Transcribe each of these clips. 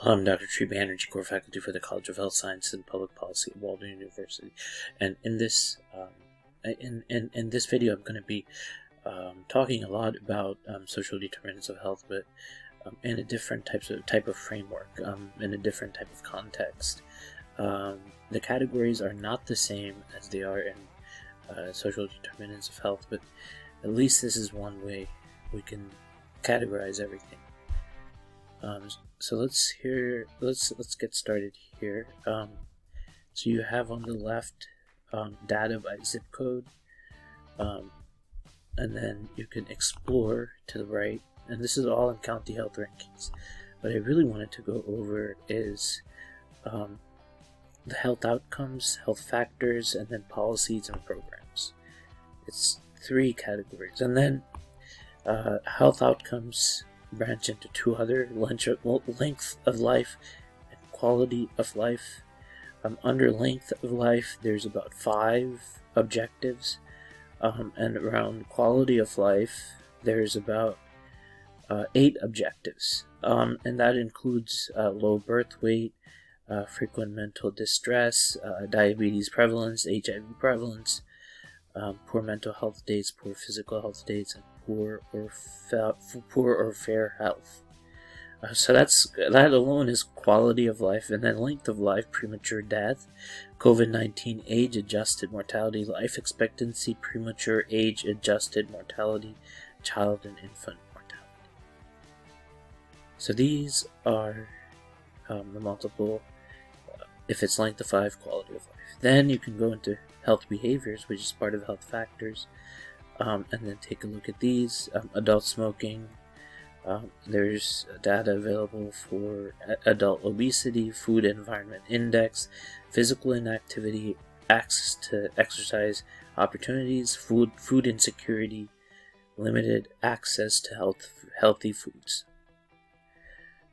I'm Dr. Tree Banerjee, core faculty for the College of Health Sciences and Public Policy at Walden University. And in this um, in, in, in this video, I'm going to be um, talking a lot about um, social determinants of health, but um, in a different types of type of framework, um, in a different type of context. Um, the categories are not the same as they are in uh, social determinants of health, but at least this is one way we can categorize everything. Um, so let's hear let's let's get started here. Um, so you have on the left um, data by zip code, um, and then you can explore to the right, and this is all in county health rankings. What I really wanted to go over is um, the health outcomes, health factors, and then policies and programs. It's three categories, and then uh, health outcomes branch into two other length of life and quality of life. Um, under length of life, there's about five objectives, um, and around quality of life, there's about uh, eight objectives, um, and that includes uh, low birth weight, uh, frequent mental distress, uh, diabetes prevalence, HIV prevalence, um, poor mental health states, poor physical health states, and poor or fa- poor or fair health. Uh, so that's that alone is quality of life, and then length of life, premature death, COVID-19 age-adjusted mortality, life expectancy, premature age-adjusted mortality, child and infant mortality. So these are um, the multiple. Uh, if it's length of life, quality of life. Then you can go into health behaviors, which is part of health factors um, and then take a look at these. Um, adult smoking, um, there's data available for adult obesity, food environment index, physical inactivity, access to exercise opportunities, food food insecurity, limited access to health healthy foods.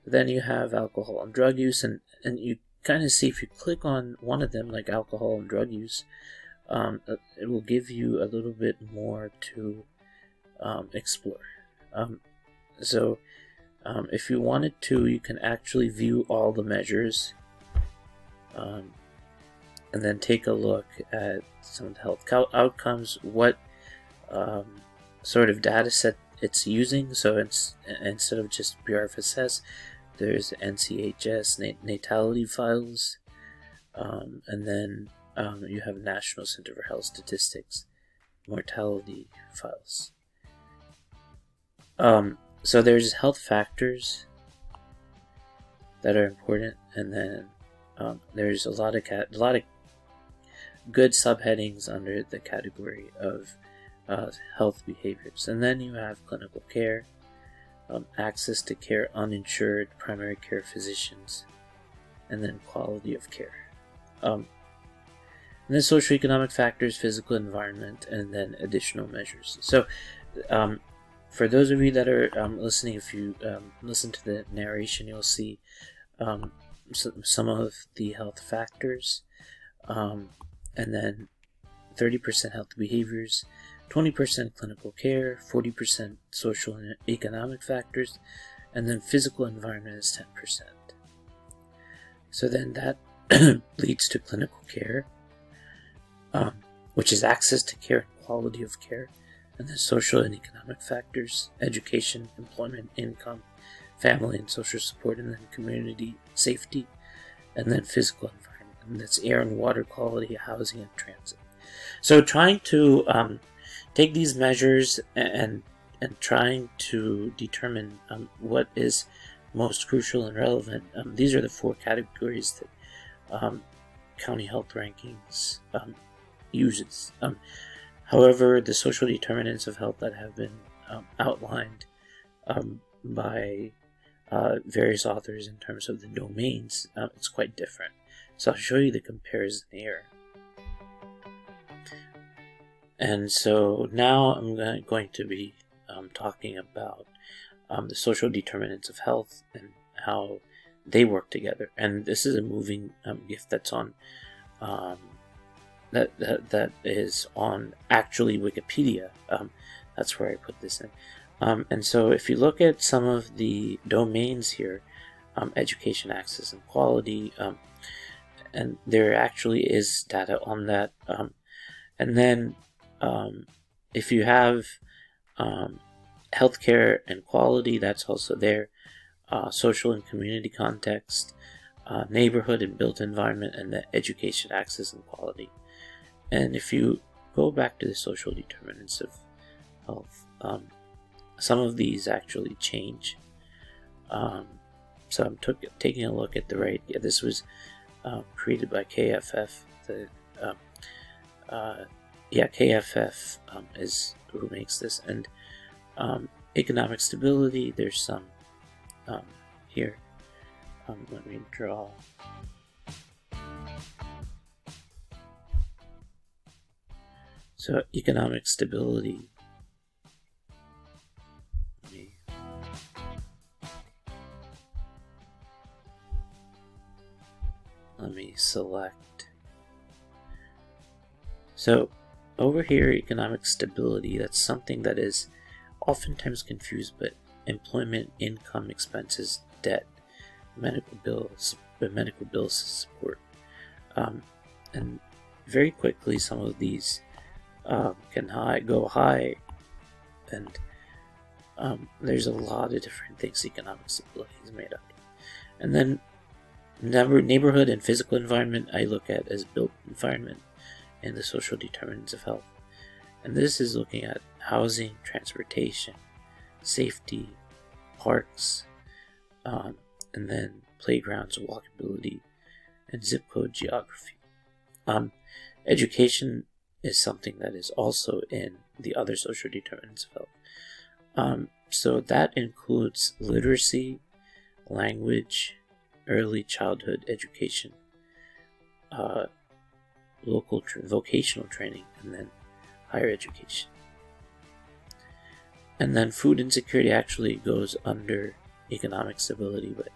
Then you have alcohol and drug use, and, and you kind of see if you click on one of them, like alcohol and drug use, um, uh, it will give you a little bit more to um, explore. Um, so, um, if you wanted to, you can actually view all the measures um, and then take a look at some of the health outcomes, what um, sort of data set it's using. So, it's, instead of just BRFSS, there's NCHS nat- natality files, and then um, you have National Center for Health Statistics mortality files. Um, so there's health factors that are important, and then um, there's a lot of a lot of good subheadings under the category of uh, health behaviors, and then you have clinical care, um, access to care, uninsured primary care physicians, and then quality of care. Um, and then socioeconomic factors, physical environment, and then additional measures. So, um, for those of you that are um, listening, if you um, listen to the narration, you'll see um, some, of the health factors, um, and then 30% health behaviors, 20% clinical care, 40% social and economic factors, and then physical environment is 10%. So then that leads to clinical care, um, which is access to care and quality of care, and then social and economic factors, education, employment, income, family and social support, and then community safety, and then physical environment, and that's air and water quality, housing, and transit. So trying to um, take these measures and and trying to determine um, what is most crucial and relevant. Um, these are the four categories that um, county health rankings um, uses. Um, however, the social determinants of health that have been um, outlined um, by uh, various authors in terms of the domains, uh, it's quite different. So I'll show you the comparison here. And so now I'm going to be um, talking about um, the social determinants of health and how they work together. And this is a moving um, gift that's on um, that, that, that is on actually Wikipedia. Um, that's where I put this in. Um, and so if you look at some of the domains here, um, education access and quality. Um, and there actually is data on that. Um, and then um, if you have healthcare and quality, that's also there. Uh, social and community context, uh, neighborhood and built environment, and the education access and quality. And if you go back to the social determinants of health, um, some of these actually change. Um, so I'm taking a look at the right. Yeah, this was uh, created by KFF. The um, uh, yeah, KFF um, is who makes this, and um, economic stability. There's some um, here. Um, let me draw. So economic stability let me select. So over here, economic stability, that's something that is oftentimes confused, but employment, income, expenses, debt, medical bills, medical bills support. Um, and very quickly, some of these um, can high, go high, and um, there's a lot of different things economic stability is made up. And then neighborhood and physical environment I look at as built environment and the social determinants of health. And this is looking at housing, transportation, safety, parks, um, and then playgrounds, walkability, and zip code geography. Um, education is something that is also in the other social determinants of health. Um, so that includes literacy, language, early childhood education, uh, local tra- vocational training, and then higher education. And then food insecurity actually goes under economic stability, but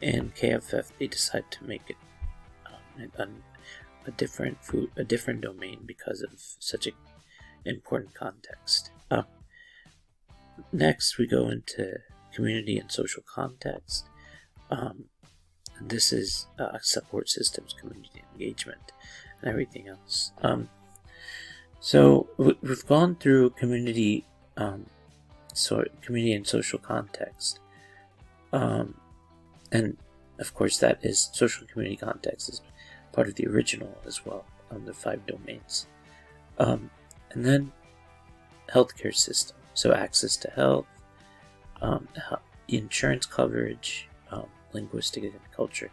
in KFF they decide to make it um, a, a different food, a different domain because of such an important context. Uh, next, we go into community and social context. Um, this is uh, support systems, community engagement, and everything else. Um, so we've gone through community, um, so community and social context, um, and of course that is social community context is part of the original as well on the five domains, um, and then healthcare system, so access to health, um, insurance coverage, um, linguistic and culture,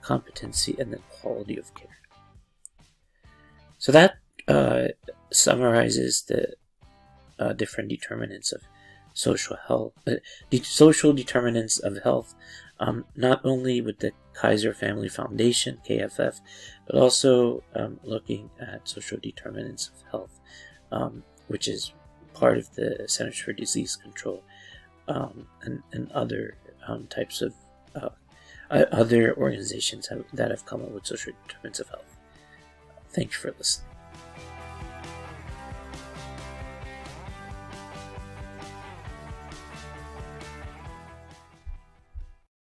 competency, and then quality of care. So that uh, summarizes the uh, different determinants of social health, uh, de- social determinants of health, um, not only with the Kaiser Family Foundation (KFF), but also um, looking at social determinants of health, um, which is part of the Centers for Disease Control um, and, and, other um, types of uh, other organizations have, that have come up with social determinants of health. Thank you for listening.